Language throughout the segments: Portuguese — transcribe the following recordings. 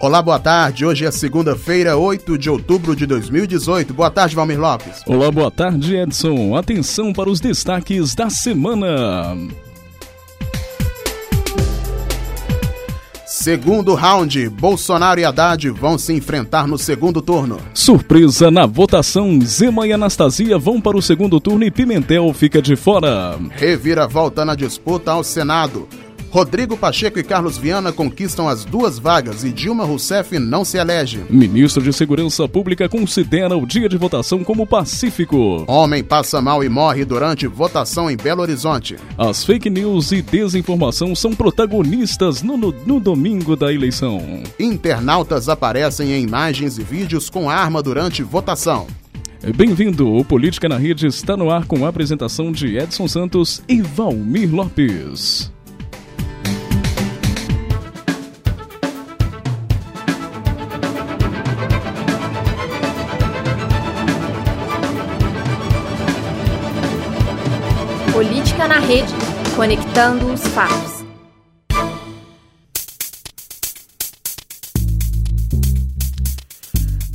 Olá, boa tarde. Hoje é segunda-feira, 8 de outubro de 2018. Boa tarde, Valmir Lopes. Olá, boa tarde, Edson. Atenção para os destaques da semana. Segundo round, Bolsonaro e Haddad vão se enfrentar no segundo turno. Surpresa na votação, Zema e Anastasia vão para o segundo turno e Pimentel fica de fora. Reviravolta na disputa ao Senado. Rodrigo Pacheco e Carlos Viana conquistam as duas vagas e Dilma Rousseff não se elege. Ministro de Segurança Pública considera o dia de votação como pacífico. Homem passa mal e morre durante votação em Belo Horizonte. As fake news e desinformação são protagonistas no, no, no domingo da eleição. Internautas aparecem em imagens e vídeos com arma durante votação. Bem-vindo, o Política na Rede está no ar com a apresentação de Edson Santos e Valmir Lopes. Política na Rede, conectando os fatos.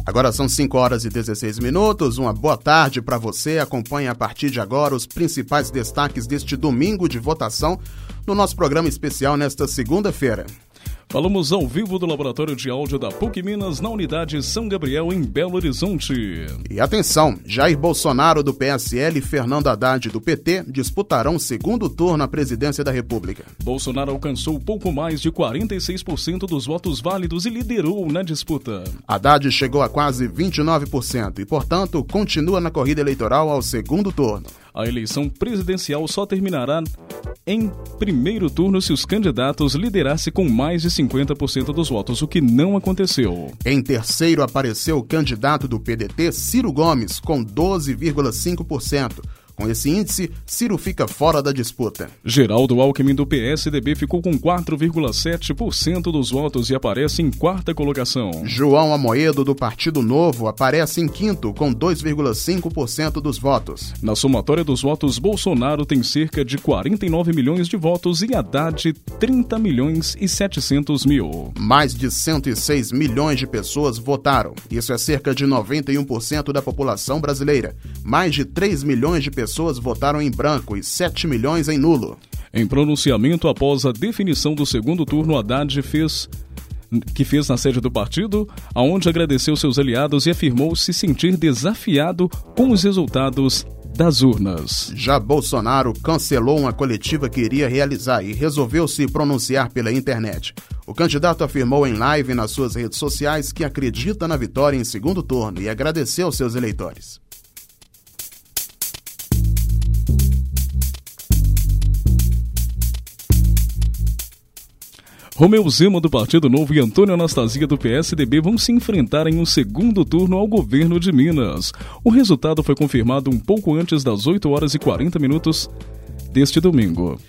Agora são 5 horas e 16 minutos. Uma boa tarde para você. Acompanhe a partir de agora os principais destaques deste domingo de votação no nosso programa especial nesta segunda-feira. Falamos ao vivo do Laboratório de Áudio da PUC Minas, na unidade São Gabriel, em Belo Horizonte. E atenção, Jair Bolsonaro do PSL e Fernando Haddad do PT disputarão o segundo turno à presidência da República. Bolsonaro alcançou pouco mais de 46% dos votos válidos e liderou na disputa. Haddad chegou a quase 29% e, portanto, continua na corrida eleitoral ao segundo turno. A eleição presidencial só terminará em primeiro turno se os candidatos liderassem com mais de 50% dos votos, o que não aconteceu. Em terceiro apareceu o candidato do PDT, Ciro Gomes, com 12,5%. Com esse índice, Ciro fica fora da disputa. Geraldo Alckmin do PSDB ficou com 4,7% dos votos e aparece em quarta colocação. João Amoedo do Partido Novo aparece em quinto com 2,5% dos votos. Na somatória dos votos, Bolsonaro tem cerca de 49 milhões de votos e Haddad 30 milhões e 700 mil. Mais de 106 milhões de pessoas votaram. Isso é cerca de 91% da população brasileira. Mais de 3 milhões de pessoas pessoas votaram em branco e 7 milhões em nulo. Em pronunciamento após a definição do segundo turno, Haddad fez que fez na sede do partido, aonde agradeceu seus aliados e afirmou se sentir desafiado com os resultados das urnas. Já Bolsonaro cancelou uma coletiva que iria realizar e resolveu se pronunciar pela internet. O candidato afirmou em live nas suas redes sociais que acredita na vitória em segundo turno e agradeceu seus eleitores. Romeu Zema do Partido Novo e Antônio Anastasia do PSDB vão se enfrentar em um segundo turno ao governo de Minas. O resultado foi confirmado um pouco antes das 8 horas e 40 minutos deste domingo.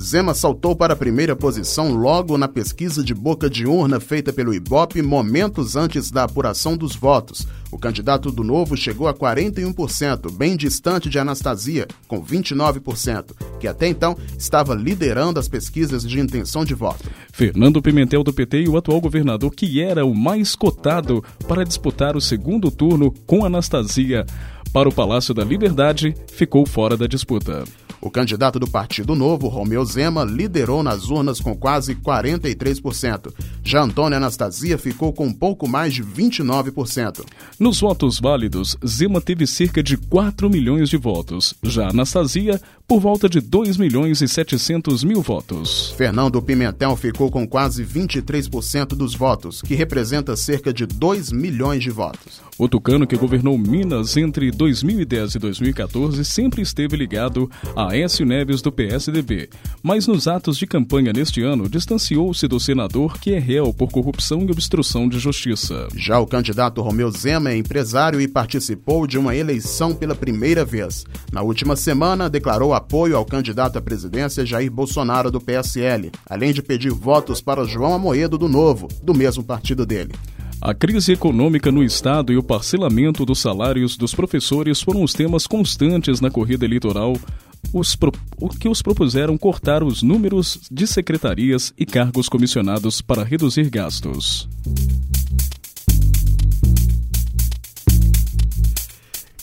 Zema saltou para a primeira posição logo na pesquisa de boca de urna feita pelo Ibope momentos antes da apuração dos votos. O candidato do Novo chegou a 41%, bem distante de Anastasia, com 29%, que até então estava liderando as pesquisas de intenção de voto. Fernando Pimentel do PT e o atual governador, que era o mais cotado para disputar o segundo turno com Anastasia para o Palácio da Liberdade, ficou fora da disputa. O candidato do Partido Novo, Romeu Zema, liderou nas urnas com quase 43%. Já Antônio Anastasia ficou com um pouco mais de 29%. Nos votos válidos, Zema teve cerca de 4 milhões de votos. Já Anastasia, por volta de 2 milhões e 700 mil votos. Fernando Pimentel ficou com quase 23% dos votos, que representa cerca de 2 milhões de votos. O tucano que governou Minas entre 2010 e 2014 sempre esteve ligado a Aécio Neves do PSDB, mas nos atos de campanha neste ano distanciou-se do senador que é réu por corrupção e obstrução de justiça. Já o candidato Romeu Zema é empresário e participou de uma eleição pela primeira vez. Na última semana, declarou apoio ao candidato à presidência Jair Bolsonaro do PSL, além de pedir votos para João Amoedo do Novo, do mesmo partido dele. A crise econômica no Estado e o parcelamento dos salários dos professores foram os temas constantes na corrida eleitoral os pro... que os propuseram cortar os números de secretarias e cargos comissionados para reduzir gastos.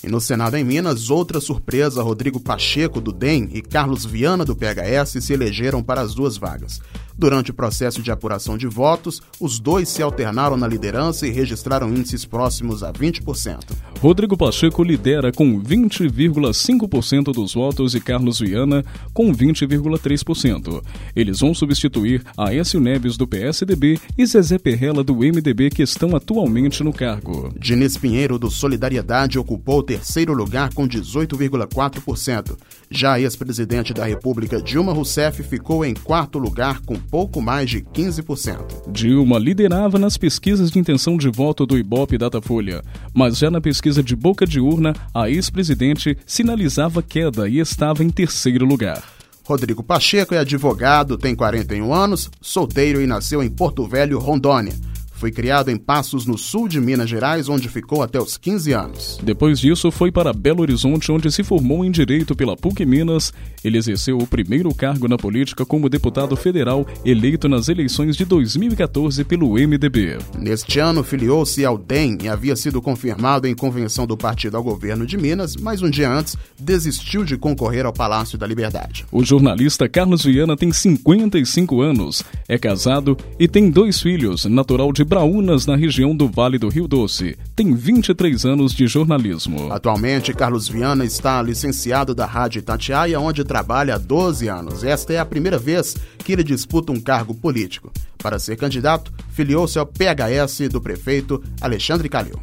No Senado em Minas, outra surpresa: Rodrigo Pacheco, do DEM, e Carlos Viana, do PHS, se elegeram para as duas vagas. Durante o processo de apuração de votos, os dois se alternaram na liderança e registraram índices próximos a 20%. Rodrigo Pacheco lidera com 20,5% dos votos e Carlos Viana com 20,3%. Eles vão substituir Aécio Neves do PSDB e Zezé Perrella do MDB que estão atualmente no cargo. Diniz Pinheiro do Solidariedade ocupou o terceiro lugar com 18,4%. Já a ex-presidente da República Dilma Rousseff ficou em quarto lugar com pouco mais de 15%. Dilma liderava nas pesquisas de intenção de voto do Ibope Datafolha, mas já na pesquisa de boca de urna, a ex-presidente sinalizava queda e estava em terceiro lugar. Rodrigo Pacheco é advogado, tem 41 anos, solteiro e nasceu em Porto Velho, Rondônia. Foi criado em Passos, no sul de Minas Gerais, onde ficou até os 15 anos. Depois disso, foi para Belo Horizonte, onde se formou em Direito pela PUC Minas. Ele exerceu o primeiro cargo na política como deputado federal eleito nas eleições de 2014 pelo MDB. Neste ano, filiou-se ao DEM e havia sido confirmado em convenção do partido ao governo de Minas, mas um dia antes desistiu de concorrer ao Palácio da Liberdade. O jornalista Carlos Viana tem 55 anos, é casado e tem dois filhos, natural de Braunas, na região do Vale do Rio Doce. Tem 23 anos de jornalismo. Atualmente, Carlos Viana está licenciado da Rádio Itatiaia, onde trabalha há 12 anos. Esta é a primeira vez que ele disputa um cargo político. Para ser candidato, filiou-se ao PHS do prefeito Alexandre Calil.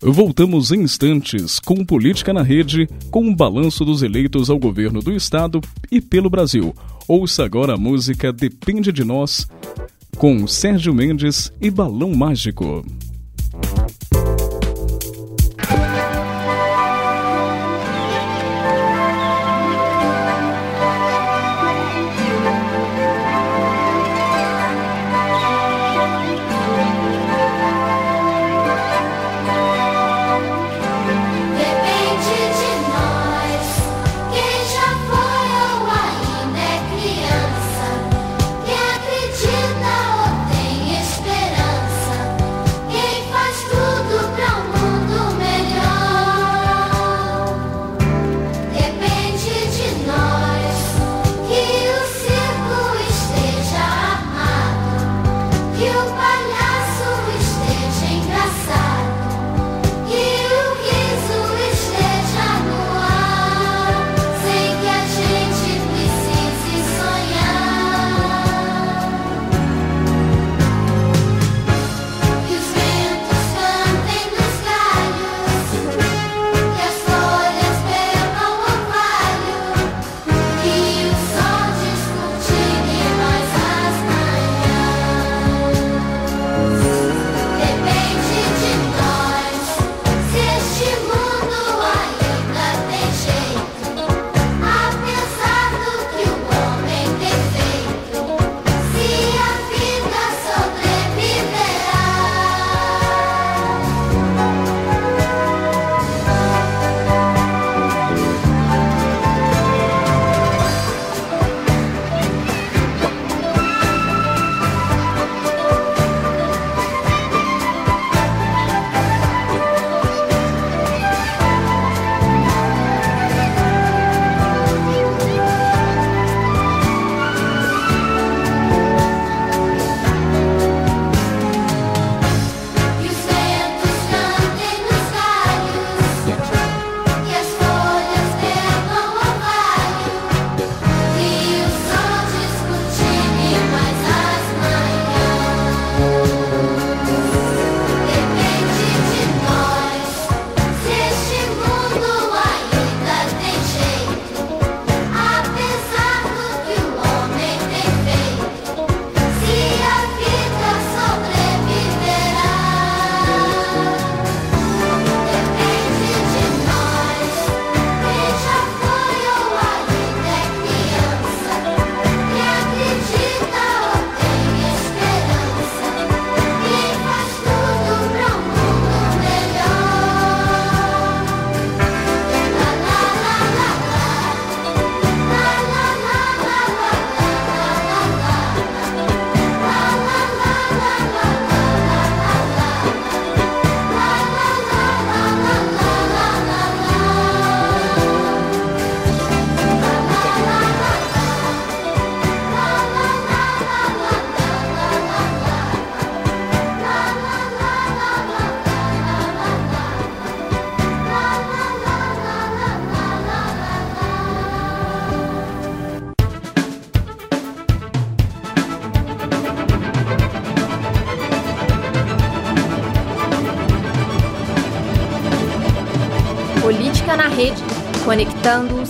Voltamos em instantes com Política na Rede, com um balanço dos eleitos ao governo do Estado e pelo Brasil. Ouça agora a música Depende de Nós, com Sérgio Mendes e Balão Mágico.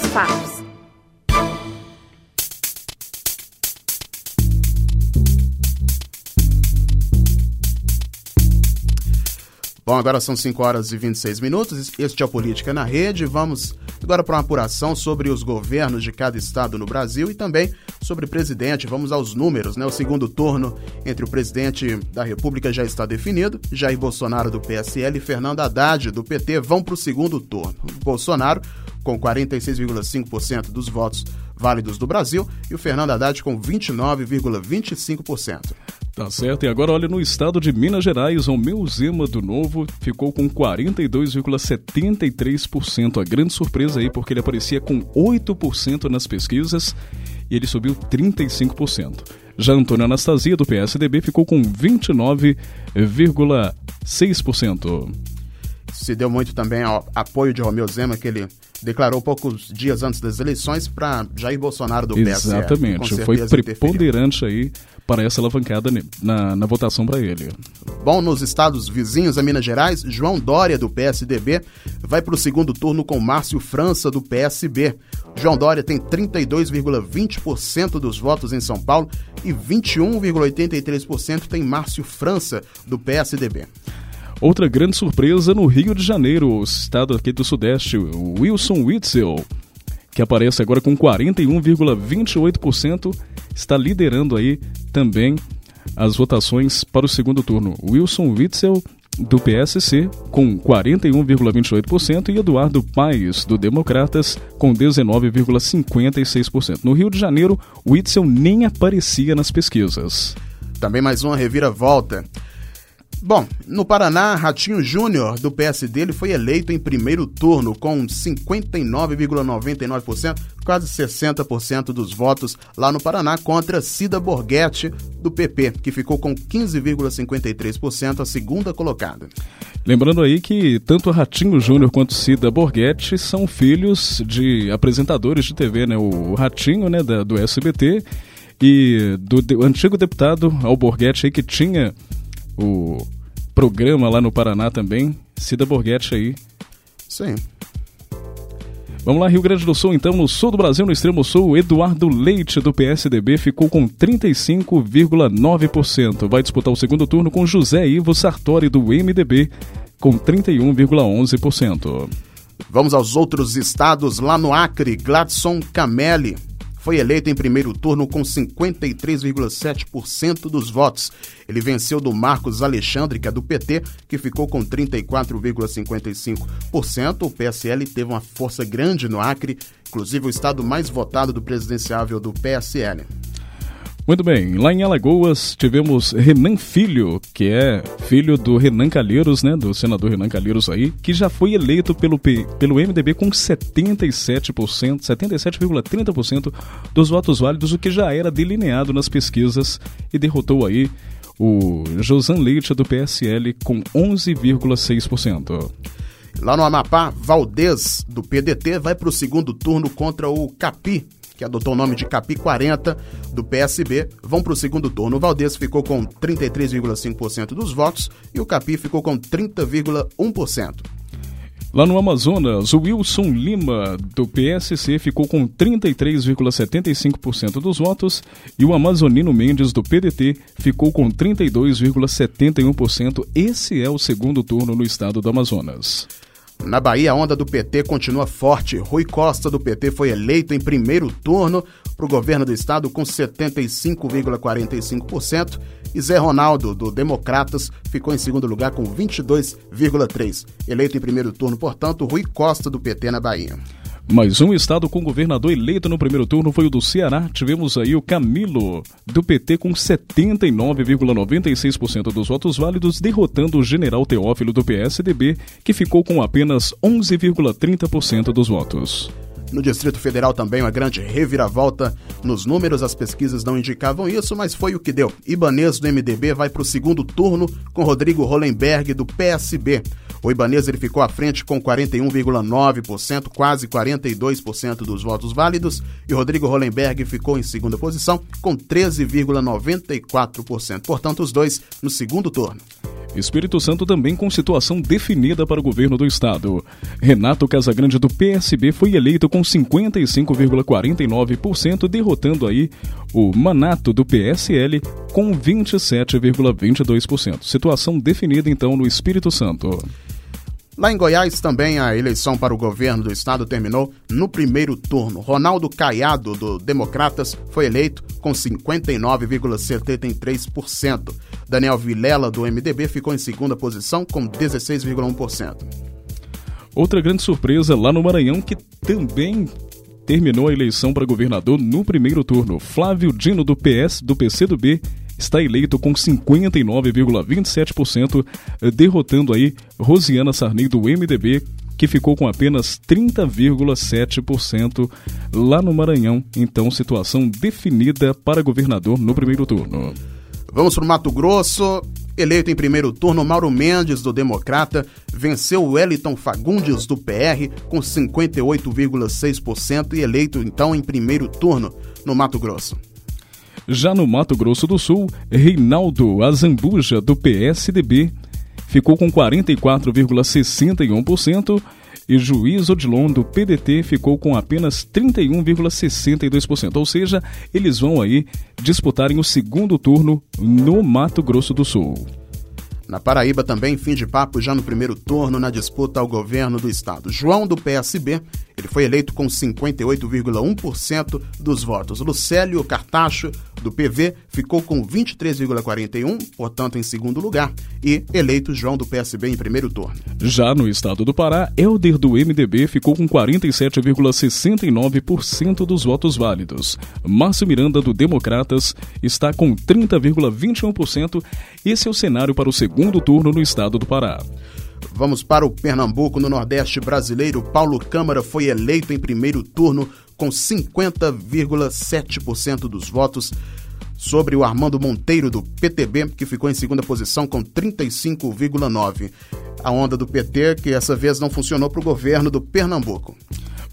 Fatos. Bom, agora são 5 horas e 26 minutos. Este é o Política na Rede. Vamos agora para uma apuração sobre os governos de cada estado no Brasil e também sobre presidente. Vamos aos números, né? O segundo turno entre o presidente da República já está definido. Jair Bolsonaro do PSL e Fernando Haddad do PT vão para o segundo turno. Bolsonaro com 46,5% dos votos válidos do Brasil e o Fernando Haddad com 29,25%. Tá certo, e agora olha no estado de Minas Gerais, o meu Zema do Novo ficou com 42,73%. A grande surpresa aí, porque ele aparecia com 8% nas pesquisas e ele subiu 35%. Já Antônio Anastasia, do PSDB, ficou com 29,6%. Se deu muito também ao apoio de Romeu Zema, que ele declarou poucos dias antes das eleições para Jair Bolsonaro do PSL. Exatamente, foi preponderante aí para essa alavancada na, na votação para ele. Bom, nos estados vizinhos a Minas Gerais, João Dória, do PSDB, vai para o segundo turno com Márcio França, do PSB. João Dória tem 32,20% dos votos em São Paulo e 21,83% tem Márcio França, do PSDB. Outra grande surpresa no Rio de Janeiro, estado aqui do Sudeste, Wilson Witzel, que aparece agora com 41,28%, está liderando aí também as votações para o segundo turno. Wilson Witzel, do PSC, com 41,28%, e Eduardo Paes, do Democratas, com 19,56%. No Rio de Janeiro, Witzel nem aparecia nas pesquisas. Também mais uma reviravolta. Bom, no Paraná, Ratinho Júnior, do PSD, ele foi eleito em primeiro turno com 59,99%, quase 60% dos votos lá no Paraná, contra Cida Borghetti, do PP, que ficou com 15,53%, a segunda colocada. Lembrando aí que tanto Ratinho Júnior quanto Cida Borghetti são filhos de apresentadores de TV, né? O Ratinho, né, da, do SBT, e do, do antigo deputado Alborguete aí que tinha o programa lá no Paraná também. Cida Borghetti aí. Sim. Vamos lá, Rio Grande do Sul, então, no sul do Brasil, no extremo sul, Eduardo Leite, do PSDB, ficou com 35,9%. Vai disputar o segundo turno com José Ivo Sartori, do MDB, com 31,11%. Vamos aos outros estados. Lá no Acre, Gladson Camelli foi eleito em primeiro turno com 53,7% dos votos. Ele venceu do Marcos Alexandre, que é do PT, que ficou com 34,55%. O PSL teve uma força grande no Acre, inclusive o estado mais votado do presidenciável do PSL. Muito bem, lá em Alagoas tivemos Renan Filho, que é filho do Renan Calheiros, né, do senador Renan Calheiros aí, que já foi eleito pelo, pelo MDB com 77%, 77,30% dos votos válidos, o que já era delineado nas pesquisas e derrotou aí o Josan Leite do PSL com 11,6%. Lá no Amapá, Valdez, do PDT, vai para o segundo turno contra o Capi, que adotou o nome de Capi 40, do PSB, vão para o segundo turno. O Valdez ficou com 33,5% dos votos e o Capi ficou com 30,1%. Lá no Amazonas, o Wilson Lima, do PSC, ficou com 33,75% dos votos e o Amazonino Mendes, do PDT, ficou com 32,71%. Esse é o segundo turno no estado do Amazonas. Na Bahia, a onda do PT continua forte. Rui Costa, do PT, foi eleito em primeiro turno para o governo do estado com 75,45% e Zé Ronaldo, do Democratas, ficou em segundo lugar com 22,3%. Eleito em primeiro turno, portanto, Rui Costa, do PT, na Bahia. Mais um estado com governador eleito no primeiro turno foi o do Ceará. Tivemos aí o Camilo, do PT, com 79,96% dos votos válidos, derrotando o general Teófilo, do PSDB, que ficou com apenas 11,30% dos votos. No Distrito Federal também uma grande reviravolta nos números, as pesquisas não indicavam isso, mas foi o que deu. Ibanês do MDB vai para o segundo turno com Rodrigo Hollenberg do PSB. O Ibanês ele ficou à frente com 41,9%, quase 42% dos votos válidos, e Rodrigo Hollenberg ficou em segunda posição com 13,94%. Portanto, os dois no segundo turno. Espírito Santo também com situação definida para o governo do estado. Renato Casagrande do PSB foi eleito com 55,49%, derrotando aí o Manato do PSL com 27,22%. Situação definida então no Espírito Santo. Lá em Goiás também a eleição para o governo do estado terminou no primeiro turno. Ronaldo Caiado, do Democratas, foi eleito com 59,73%. Daniel Vilela, do MDB, ficou em segunda posição com 16,1%. Outra grande surpresa lá no Maranhão, que também terminou a eleição para governador no primeiro turno. Flávio Dino, do PS, do PCdoB, está eleito com 59,27%, derrotando aí Rosiana Sarney do MDB, que ficou com apenas 30,7% lá no Maranhão. Então, situação definida para governador no primeiro turno. Vamos para o Mato Grosso. Eleito em primeiro turno, Mauro Mendes, do Democrata, venceu Wellington Fagundes, do PR, com 58,6% e eleito então em primeiro turno no Mato Grosso. Já no Mato Grosso do Sul, Reinaldo Azambuja, do PSDB, ficou com 44,61% e Juiz Odilon, do PDT, ficou com apenas 31,62%. Ou seja, eles vão aí disputarem o segundo turno no Mato Grosso do Sul. Na Paraíba também, fim de papo já no primeiro turno na disputa ao governo do estado. João, do PSB, ele foi eleito com 58,1% dos votos. Lucélio Cartacho, do PV, ficou com 23,41%, portanto em segundo lugar, e eleito João do PSB em primeiro turno. Já no estado do Pará, Helder do MDB ficou com 47,69% dos votos válidos. Márcio Miranda do Democratas está com 30,21%. Esse é o cenário para o segundo turno no estado do Pará. Vamos para o Pernambuco, no Nordeste brasileiro. Paulo Câmara foi eleito em primeiro turno com 50,7% dos votos sobre o Armando Monteiro do PTB, que ficou em segunda posição com 35,9. A onda do PT que essa vez não funcionou para o governo do Pernambuco.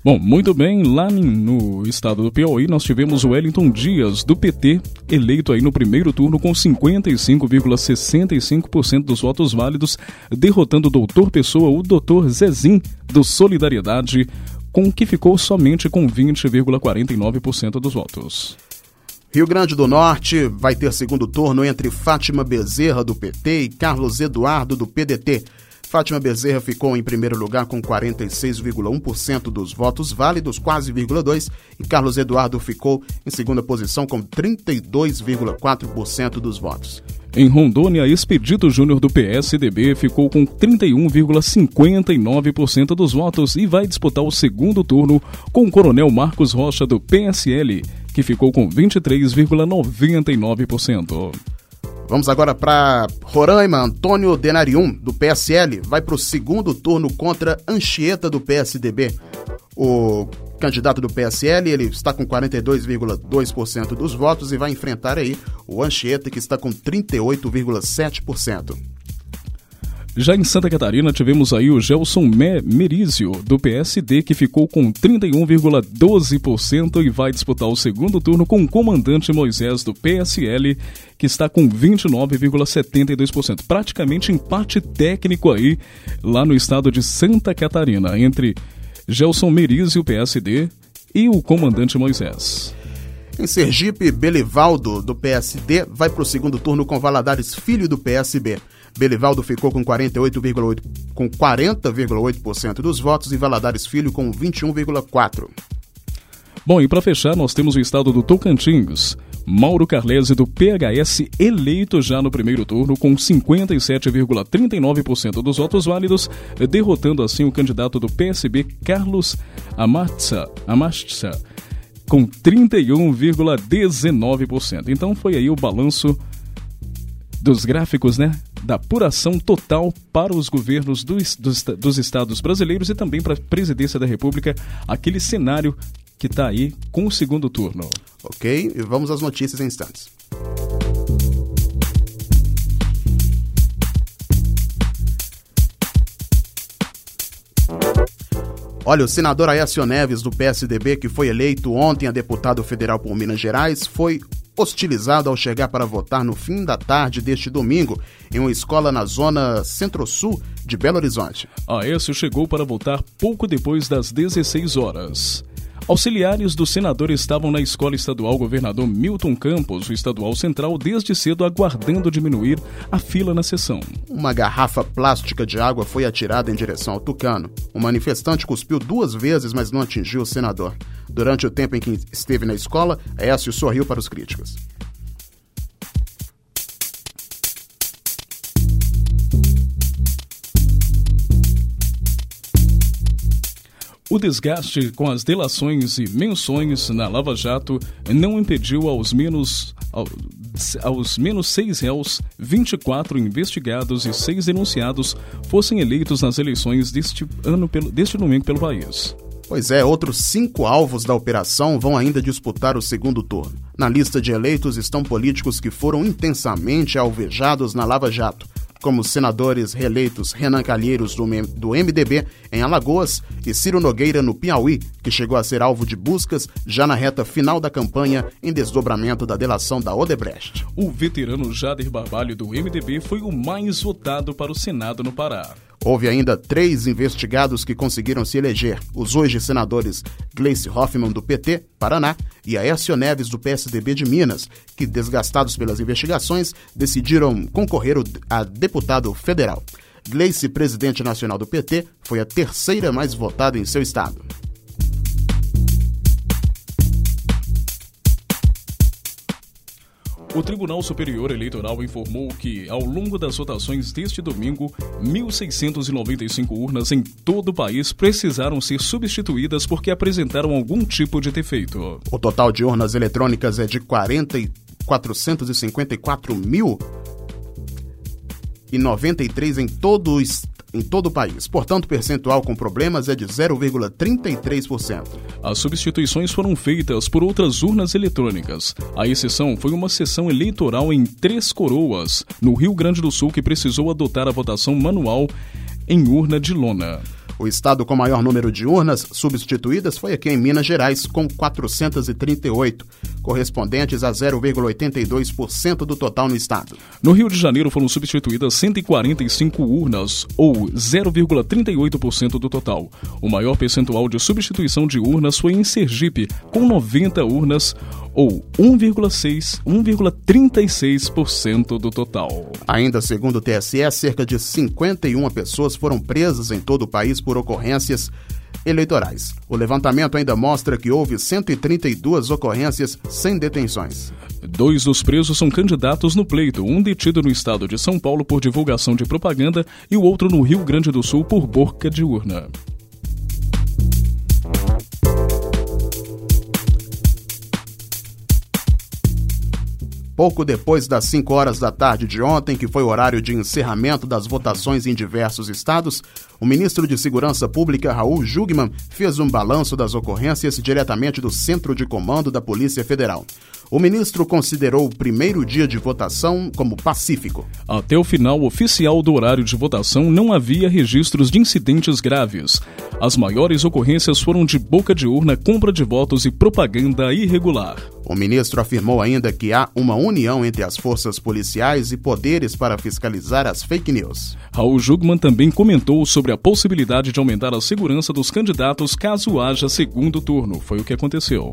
Bom, muito bem, lá no estado do Piauí nós tivemos Wellington Dias, do PT, eleito aí no primeiro turno com 55,65% dos votos válidos, derrotando o doutor Pessoa, o doutor Zezim, do Solidariedade, com que ficou somente com 20,49% dos votos. Rio Grande do Norte vai ter segundo turno entre Fátima Bezerra, do PT, e Carlos Eduardo, do PDT. Fátima Bezerra ficou em primeiro lugar com 46,1% dos votos válidos, quase 2, e Carlos Eduardo ficou em segunda posição com 32,4% dos votos. Em Rondônia, Expedito Júnior do PSDB ficou com 31,59% dos votos e vai disputar o segundo turno com o Coronel Marcos Rocha do PSL, que ficou com 23,99%. Vamos agora para Roraima. Antônio Denarium, do PSL, vai para o segundo turno contra Anchieta, do PSDB. O candidato do PSL, ele está com 42,2% dos votos e vai enfrentar aí o Anchieta, que está com 38,7%. Já em Santa Catarina, tivemos aí o Gelson Merizio, do PSD, que ficou com 31,12% e vai disputar o segundo turno com o comandante Moisés, do PSL, que está com 29,72%. Praticamente empate técnico aí, lá no estado de Santa Catarina, entre Gelson Merizio, PSD, e o comandante Moisés. Em Sergipe, Belivaldo, do PSD, vai para o segundo turno com Valadares Filho, do PSB. Belivaldo ficou com 48,8 com 40,8% dos votos e Valadares Filho com 21,4. Bom, e para fechar, nós temos o estado do Tocantins. Mauro Carlese do PHS eleito já no primeiro turno com 57,39% dos votos válidos, derrotando assim o candidato do PSB Carlos Amatsa, Amatsa com 31,19%. Então foi aí o balanço dos gráficos, né? da apuração total para os governos dos, dos, dos estados brasileiros e também para a presidência da República, aquele cenário que está aí com o segundo turno. Ok, e vamos às notícias em instantes. Olha, o senador Aécio Neves, do PSDB, que foi eleito ontem a deputado federal por Minas Gerais, foi hostilizado ao chegar para votar no fim da tarde deste domingo em uma escola na zona centro-sul de Belo Horizonte. Aécio chegou para votar pouco depois das 16 horas. Auxiliares do senador estavam na Escola Estadual Governador Milton Campos, o Estadual Central, desde cedo aguardando diminuir a fila na sessão. Uma garrafa plástica de água foi atirada em direção ao tucano. O manifestante cuspiu duas vezes, mas não atingiu o senador. Durante o tempo em que esteve na escola, Écio sorriu para os críticos. O desgaste com as delações e menções na Lava Jato não impediu aos menos aos menos seis réus, 24 investigados e seis denunciados fossem eleitos nas eleições deste ano pelo, deste domingo pelo país. Pois é, outros cinco alvos da operação vão ainda disputar o segundo turno. Na lista de eleitos estão políticos que foram intensamente alvejados na Lava Jato, como senadores reeleitos Renan Calheiros, do, do MDB, em Alagoas, e Ciro Nogueira, no Piauí, que chegou a ser alvo de buscas já na reta final da campanha em desdobramento da delação da Odebrecht. O veterano Jader Barbalho, do MDB, foi o mais votado para o Senado no Pará. Houve ainda três investigados que conseguiram se eleger: os hoje senadores Gleice Hoffmann, do PT, Paraná, e Aécio Neves, do PSDB de Minas, que, desgastados pelas investigações, decidiram concorrer a deputado federal. Gleice, presidente nacional do PT, foi a terceira mais votada em seu estado. O Tribunal Superior Eleitoral informou que, ao longo das votações deste domingo, 1.695 urnas em todo o país precisaram ser substituídas porque apresentaram algum tipo de defeito. O total de urnas eletrônicas é de 40 e 454 mil e 93 em todo o em todo o país. Portanto, o percentual com problemas é de 0,33%. As substituições foram feitas por outras urnas eletrônicas. A exceção foi uma sessão eleitoral em Três Coroas, no Rio Grande do Sul, que precisou adotar a votação manual em urna de lona. O estado com maior número de urnas substituídas foi aqui em Minas Gerais, com 438, correspondentes a 0,82% do total no estado. No Rio de Janeiro foram substituídas 145 urnas, ou 0,38% do total. O maior percentual de substituição de urnas foi em Sergipe, com 90 urnas, ou 1,6, 1,36% do total. Ainda segundo o TSE, cerca de 51 pessoas foram presas em todo o país por ocorrências eleitorais. O levantamento ainda mostra que houve 132 ocorrências sem detenções. Dois dos presos são candidatos no pleito, um detido no estado de São Paulo por divulgação de propaganda e o outro no Rio Grande do Sul por boca de urna. Pouco depois das 5 horas da tarde de ontem, que foi o horário de encerramento das votações em diversos estados, o ministro de Segurança Pública, Raul Jugman, fez um balanço das ocorrências diretamente do Centro de Comando da Polícia Federal. O ministro considerou o primeiro dia de votação como pacífico. Até o final oficial do horário de votação, não havia registros de incidentes graves. As maiores ocorrências foram de boca de urna, compra de votos e propaganda irregular. O ministro afirmou ainda que há uma união entre as forças policiais e poderes para fiscalizar as fake news. Raul Jugman também comentou sobre a possibilidade de aumentar a segurança dos candidatos caso haja segundo turno. Foi o que aconteceu.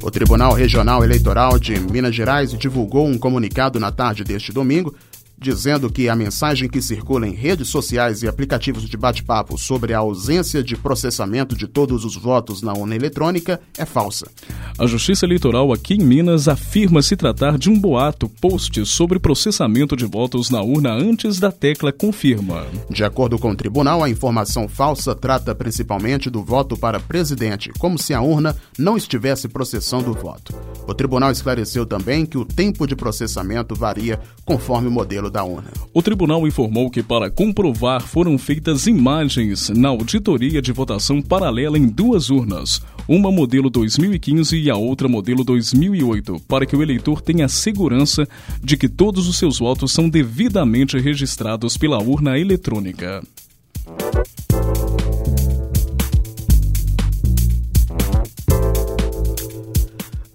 O Tribunal Regional Eleitoral de Minas Gerais divulgou um comunicado na tarde deste domingo dizendo que a mensagem que circula em redes sociais e aplicativos de bate-papo sobre a ausência de processamento de todos os votos na urna eletrônica é falsa. A Justiça Eleitoral aqui em Minas afirma se tratar de um boato post sobre processamento de votos na urna antes da tecla confirma. De acordo com o tribunal, a informação falsa trata principalmente do voto para presidente, como se a urna não estivesse processando o voto. O tribunal esclareceu também que o tempo de processamento varia conforme o modelo da urna. O tribunal informou que, para comprovar, foram feitas imagens na auditoria de votação paralela em duas urnas, uma modelo 2015 e a outra modelo 2008, para que o eleitor tenha segurança de que todos os seus votos são devidamente registrados pela urna eletrônica.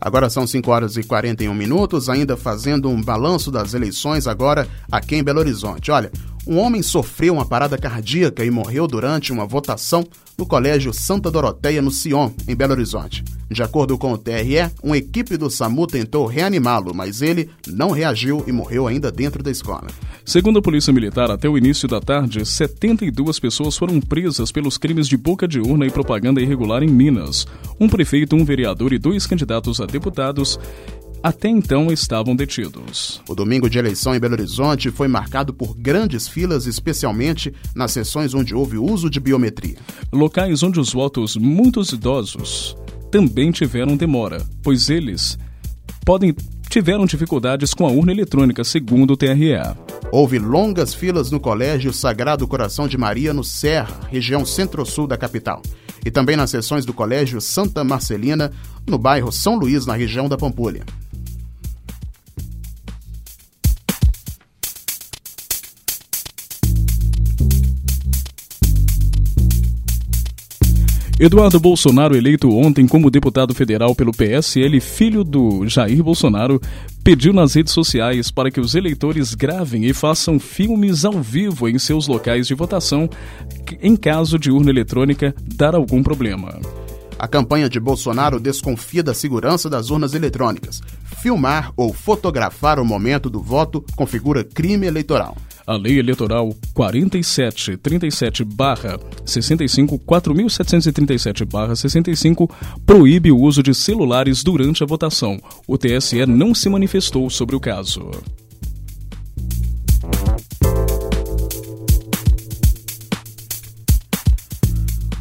Agora são 5 horas e 41 minutos, ainda fazendo um balanço das eleições agora aqui em Belo Horizonte. Olha, um homem sofreu uma parada cardíaca e morreu durante uma votação no Colégio Santa Doroteia, no Sion, em Belo Horizonte. De acordo com o TRE, uma equipe do SAMU tentou reanimá-lo, mas ele não reagiu e morreu ainda dentro da escola. Segundo a Polícia Militar, até o início da tarde, 72 pessoas foram presas pelos crimes de boca de urna e propaganda irregular em Minas. Um prefeito, um vereador e dois candidatos a deputados até então estavam detidos. O domingo de eleição em Belo Horizonte foi marcado por grandes filas, especialmente nas sessões onde houve uso de biometria. Locais onde os votos muitos idosos também tiveram demora, pois eles podem tiveram dificuldades com a urna eletrônica, segundo o TRE. Houve longas filas no Colégio Sagrado Coração de Maria, no Serra, região centro-sul da capital. E também nas sessões do Colégio Santa Marcelina, no bairro São Luís, na região da Pampulha. Eduardo Bolsonaro, eleito ontem como deputado federal pelo PSL, filho do Jair Bolsonaro, pediu nas redes sociais para que os eleitores gravem e façam filmes ao vivo em seus locais de votação em caso de urna eletrônica dar algum problema. A campanha de Bolsonaro desconfia da segurança das urnas eletrônicas. Filmar ou fotografar o momento do voto configura crime eleitoral. A Lei Eleitoral 4737-65 4737-65 proíbe o uso de celulares durante a votação. O TSE não se manifestou sobre o caso.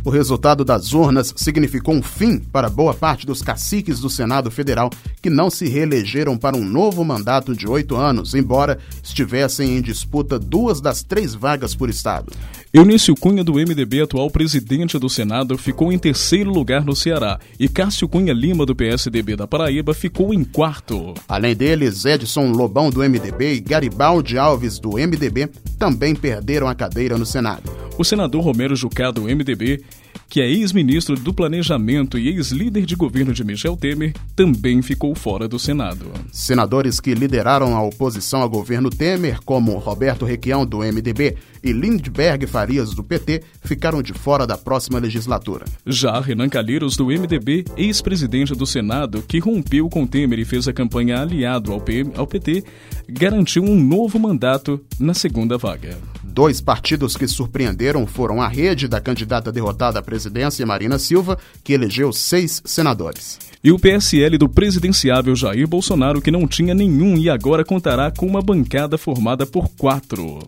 O resultado das urnas significou um fim para boa parte dos caciques do Senado Federal que não se reelegeram para um novo mandato de oito anos, embora estivessem em disputa duas das três vagas por Estado. Eunício Cunha, do MDB, atual presidente do Senado, ficou em terceiro lugar no Ceará e Cássio Cunha Lima, do PSDB da Paraíba, ficou em quarto. Além deles, Edson Lobão, do MDB e Garibaldi Alves, do MDB, também perderam a cadeira no Senado. O senador Romero Jucá, do MDB, que é ex-ministro do Planejamento e ex-líder de governo de Michel Temer, também ficou fora do Senado. Senadores que lideraram a oposição ao governo Temer, como Roberto Requião, do MDB, e Lindbergh Farias, do PT, ficaram de fora da próxima legislatura. Já Renan Calheiros, do MDB, ex-presidente do Senado, que rompeu com Temer e fez a campanha aliado ao, PM, ao PT, garantiu um novo mandato na segunda vaga. Dois partidos que surpreenderam foram a rede da candidata derrotada à presidência, Marina Silva, que elegeu seis senadores. E o PSL do presidenciável Jair Bolsonaro, que não tinha nenhum e agora contará com uma bancada formada por quatro.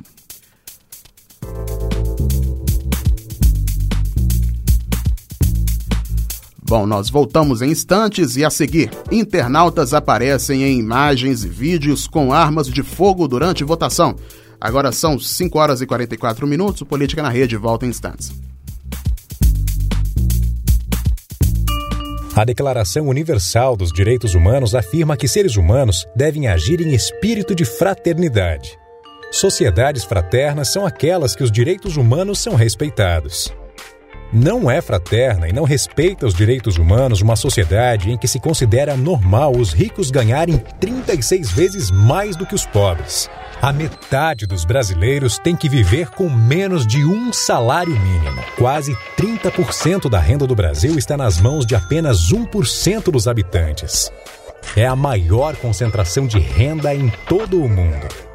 Bom, nós voltamos em instantes e a seguir, internautas aparecem em imagens e vídeos com armas de fogo durante votação. Agora são 5 horas e 44 minutos, Política na Rede volta em instantes. A Declaração Universal dos Direitos Humanos afirma que seres humanos devem agir em espírito de fraternidade. Sociedades fraternas são aquelas que os direitos humanos são respeitados. Não é fraterna e não respeita os direitos humanos uma sociedade em que se considera normal os ricos ganharem 36 vezes mais do que os pobres. A metade dos brasileiros tem que viver com menos de um salário mínimo. Quase 30% da renda do Brasil está nas mãos de apenas 1% dos habitantes. É a maior concentração de renda em todo o mundo.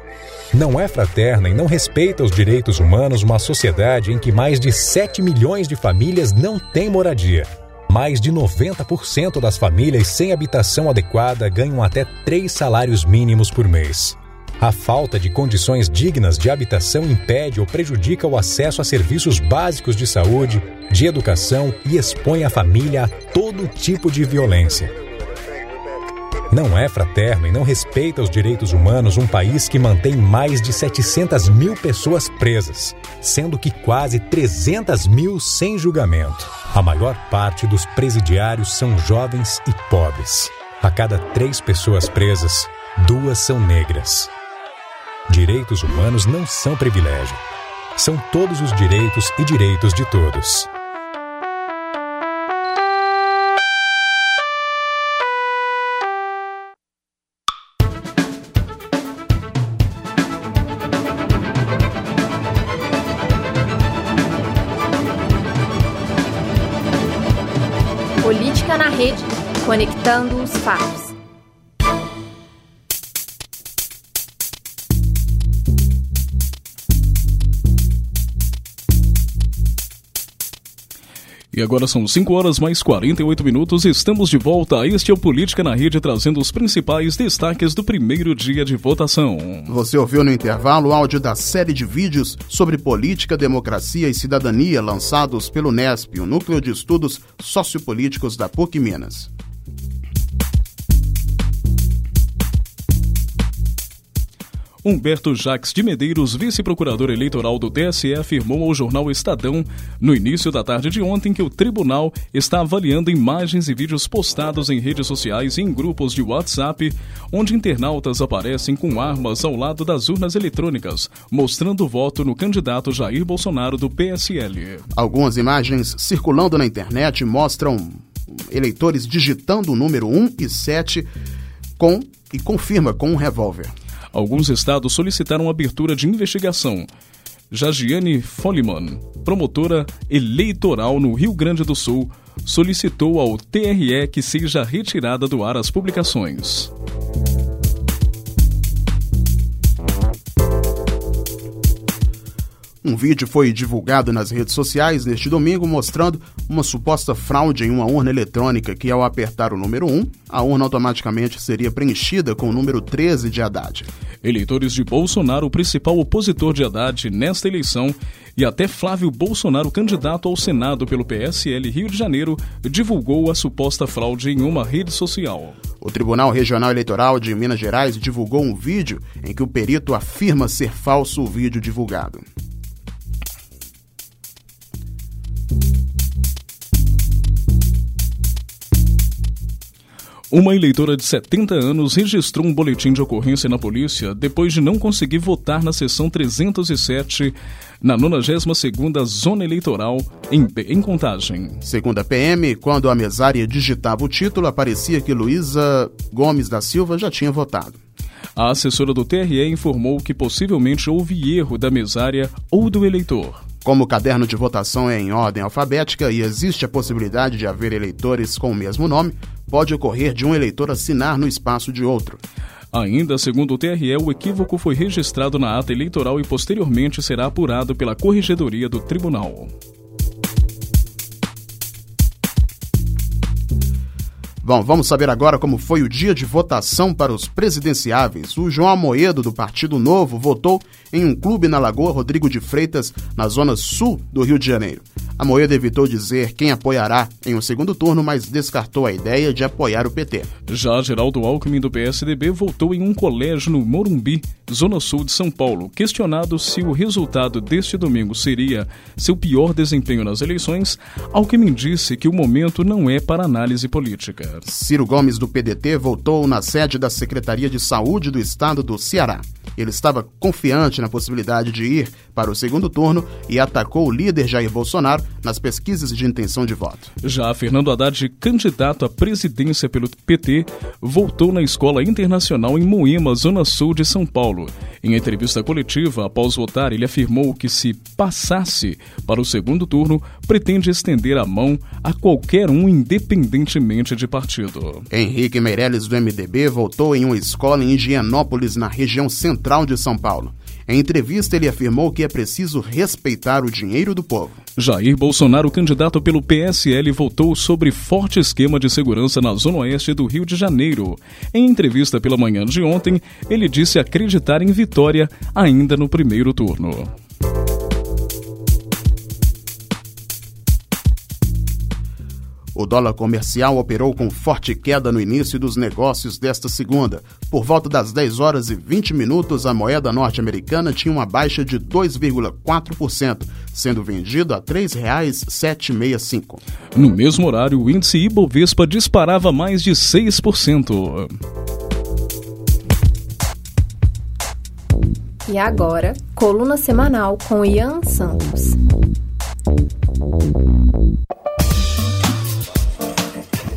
Não é fraterna e não respeita os direitos humanos uma sociedade em que mais de 7 milhões de famílias não têm moradia. Mais de 90% das famílias sem habitação adequada ganham até três salários mínimos por mês. A falta de condições dignas de habitação impede ou prejudica o acesso a serviços básicos de saúde, de educação e expõe a família a todo tipo de violência. Não é fraterno e não respeita os direitos humanos um país que mantém mais de 700 mil pessoas presas, sendo que quase 300 mil sem julgamento. A maior parte dos presidiários são jovens e pobres. A cada três pessoas presas, duas são negras. Direitos humanos não são privilégio. São todos os direitos e direitos de todos. Conectando os fatos. E agora são 5 horas mais 48 minutos. Estamos de volta. Este é o Política na Rede, trazendo os principais destaques do primeiro dia de votação. Você ouviu no intervalo o áudio da série de vídeos sobre política, democracia e cidadania lançados pelo NESP, o Núcleo de Estudos Sociopolíticos da PUC Minas. Humberto Jacques de Medeiros, vice-procurador eleitoral do TSE, afirmou ao jornal Estadão, no início da tarde de ontem, que o tribunal está avaliando imagens e vídeos postados em redes sociais e em grupos de WhatsApp, onde internautas aparecem com armas ao lado das urnas eletrônicas, mostrando o voto no candidato Jair Bolsonaro do PSL. Algumas imagens circulando na internet mostram eleitores digitando o número 1 e 7 com e confirma com um revólver. Alguns estados solicitaram abertura de investigação. Jagiane Folliman, promotora eleitoral no Rio Grande do Sul, solicitou ao TRE que seja retirada do ar as publicações. Um vídeo foi divulgado nas redes sociais neste domingo mostrando uma suposta fraude em uma urna eletrônica que, ao apertar o número 1, a urna automaticamente seria preenchida com o número 13 de Haddad. Eleitores de Bolsonaro, o principal opositor de Haddad nesta eleição, e até Flávio Bolsonaro, candidato ao Senado pelo PSL Rio de Janeiro, divulgou a suposta fraude em uma rede social. O Tribunal Regional Eleitoral de Minas Gerais divulgou um vídeo em que o perito afirma ser falso o vídeo divulgado. Uma eleitora de 70 anos registrou um boletim de ocorrência na polícia depois de não conseguir votar na sessão 307 na 92ª Zona Eleitoral em, em Contagem. Segundo a PM, quando a mesária digitava o título, aparecia que Luísa Gomes da Silva já tinha votado. A assessora do TRE informou que possivelmente houve erro da mesária ou do eleitor. Como o caderno de votação é em ordem alfabética e existe a possibilidade de haver eleitores com o mesmo nome, pode ocorrer de um eleitor assinar no espaço de outro. Ainda segundo o TRE, o equívoco foi registrado na ata eleitoral e posteriormente será apurado pela Corregedoria do Tribunal. Bom, vamos saber agora como foi o dia de votação para os presidenciáveis. O João Amoedo, do Partido Novo, votou em um clube na Lagoa Rodrigo de Freitas, na zona sul do Rio de Janeiro. Amoedo evitou dizer quem apoiará em um segundo turno, mas descartou a ideia de apoiar o PT. Já Geraldo Alckmin, do PSDB, votou em um colégio no Morumbi, zona sul de São Paulo. Questionado se o resultado deste domingo seria seu pior desempenho nas eleições, Alckmin disse que o momento não é para análise política. Ciro Gomes, do PDT, voltou na sede da Secretaria de Saúde do Estado do Ceará. Ele estava confiante na possibilidade de ir para o segundo turno e atacou o líder Jair Bolsonaro nas pesquisas de intenção de voto. Já Fernando Haddad, candidato à presidência pelo PT, voltou na Escola Internacional em Moema, Zona Sul de São Paulo. Em entrevista coletiva, após votar, ele afirmou que se passasse para o segundo turno, pretende estender a mão a qualquer um, independentemente de partido. Henrique Meirelles, do MDB, voltou em uma escola em Higienópolis, na região central de São Paulo. Em entrevista, ele afirmou que é preciso respeitar o dinheiro do povo. Jair Bolsonaro, candidato pelo PSL, votou sobre forte esquema de segurança na zona oeste do Rio de Janeiro. Em entrevista pela manhã de ontem, ele disse acreditar em vitória ainda no primeiro turno. O dólar comercial operou com forte queda no início dos negócios desta segunda. Por volta das 10 horas e 20 minutos, a moeda norte-americana tinha uma baixa de 2,4%, sendo vendida a R$ 3,765. No mesmo horário, o índice Ibovespa disparava mais de 6%. E agora, coluna semanal com Ian Santos.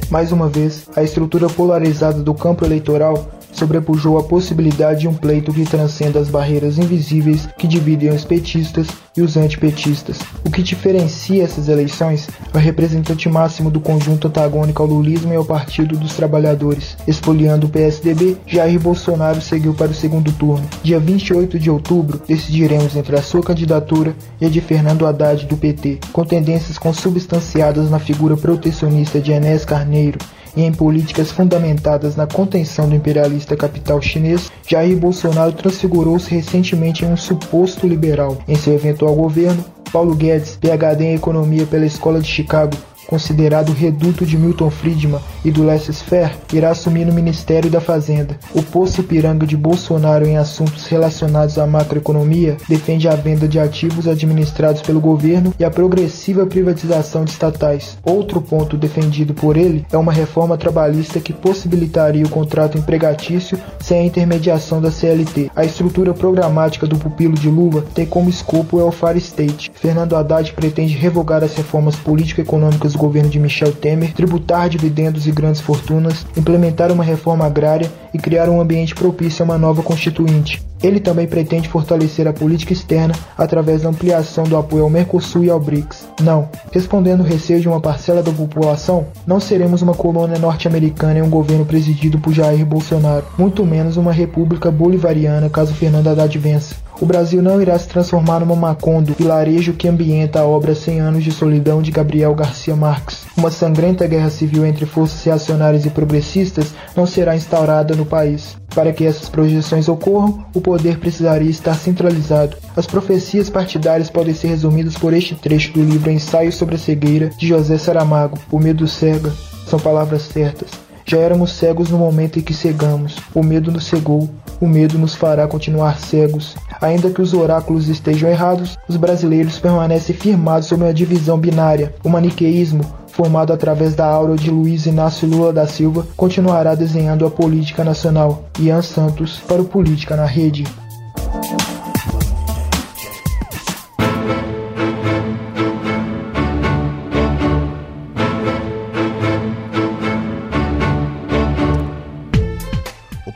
Mais uma vez, a estrutura polarizada do campo eleitoral sobrepujou a possibilidade de um pleito que transcenda as barreiras invisíveis que dividem os petistas e os antipetistas. O que diferencia essas eleições é o representante máximo do conjunto antagônico ao lulismo e ao Partido dos Trabalhadores. Espoliando o PSDB, Jair Bolsonaro seguiu para o segundo turno. Dia 28 de outubro, decidiremos entre a sua candidatura e a de Fernando Haddad do PT, com tendências consubstanciadas na figura protecionista de Enéas Carneiro e em políticas fundamentadas na contenção do imperialista capital chinês, Jair Bolsonaro transfigurou-se recentemente em um suposto liberal. Em seu eventual governo, Paulo Guedes, PhD em Economia pela Escola de Chicago, considerado reduto de Milton Friedman e do laissez-faire, irá assumir no Ministério da Fazenda. O poço piranga de Bolsonaro em assuntos relacionados à macroeconomia defende a venda de ativos administrados pelo governo e a progressiva privatização de estatais. Outro ponto defendido por ele é uma reforma trabalhista que possibilitaria o contrato empregatício sem a intermediação da CLT. A estrutura programática do pupilo de Lula tem como escopo o welfare state. Fernando Haddad pretende revogar as reformas político-econômicas do governo de Michel Temer, tributar dividendos e grandes fortunas, implementar uma reforma agrária e criar um ambiente propício a uma nova constituinte. Ele também pretende fortalecer a política externa através da ampliação do apoio ao Mercosul e ao BRICS. Não, respondendo o receio de uma parcela da população, não seremos uma colônia norte-americana em um governo presidido por Jair Bolsonaro, muito menos uma república bolivariana caso Fernando Haddad vença. O Brasil não irá se transformar numa Macondo, vilarejo que ambienta a obra 100 anos de solidão de Gabriel Garcia Marques. Uma sangrenta guerra civil entre forças reacionárias e progressistas não será instaurada no país. Para que essas projeções ocorram, o poder precisaria estar centralizado. As profecias partidárias podem ser resumidas por este trecho do livro Ensaio sobre a Cegueira, de José Saramago. O medo cega. São palavras certas. Já éramos cegos no momento em que cegamos. O medo nos cegou. O medo nos fará continuar cegos. Ainda que os oráculos estejam errados, os brasileiros permanecem firmados sobre uma divisão binária, o maniqueísmo, formado através da aura de Luiz Inácio Lula da Silva, continuará desenhando a política nacional. Ian Santos para o Política na Rede.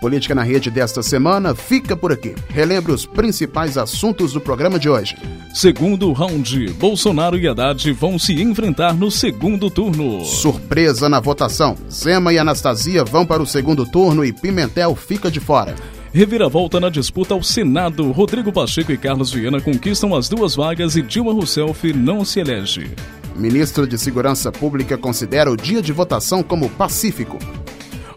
Política na Rede desta semana fica por aqui. Relembre os principais assuntos do programa de hoje. Segundo round, Bolsonaro e Haddad vão se enfrentar no segundo turno. Surpresa na votação. Zema e Anastasia vão para o segundo turno e Pimentel fica de fora. Reviravolta na disputa ao Senado. Rodrigo Pacheco e Carlos Viana conquistam as duas vagas e Dilma Rousseff não se elege. Ministro de Segurança Pública considera o dia de votação como pacífico.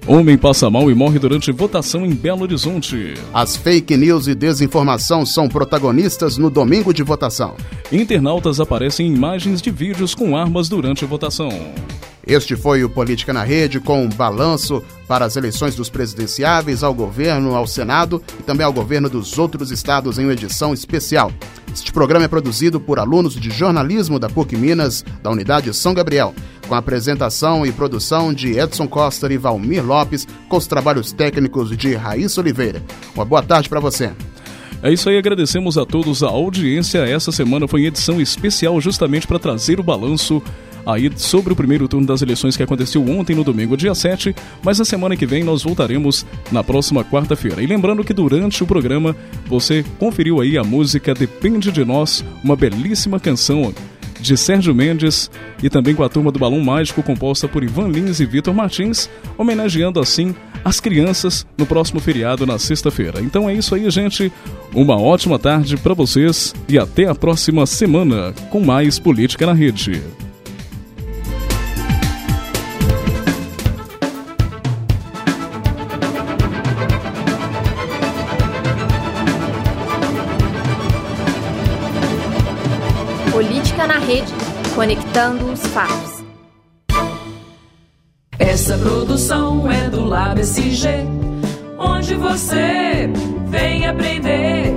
Homem passa mal e morre durante votação em Belo Horizonte. As fake news e desinformação são protagonistas no domingo de votação. Internautas aparecem em imagens de vídeos com armas durante votação. Este foi o Política na Rede com um balanço para as eleições dos presidenciáveis, ao governo, ao Senado e também ao governo dos outros estados em uma edição especial. Este programa é produzido por alunos de jornalismo da PUC Minas, da Unidade São Gabriel, com a apresentação e produção de Edson Costa e Valmir Lopes, com os trabalhos técnicos de Raíssa Oliveira. Uma boa tarde para você. É isso aí, agradecemos a todos a audiência. Essa semana foi em edição especial justamente para trazer o balanço aí sobre o primeiro turno das eleições que aconteceu ontem, no domingo, dia 7, mas na semana que vem nós voltaremos na próxima quarta-feira. E lembrando que durante o programa você conferiu aí a música Depende de Nós, uma belíssima canção de Sérgio Mendes e também com a turma do Balão Mágico composta por Ivan Lins e Vitor Martins, homenageando assim as crianças no próximo feriado na sexta-feira. Então é isso aí, gente. Uma ótima tarde para vocês e até a próxima semana com mais Política na Rede. Conectando os fatos. Essa produção é do Lab SG, onde você vem aprender.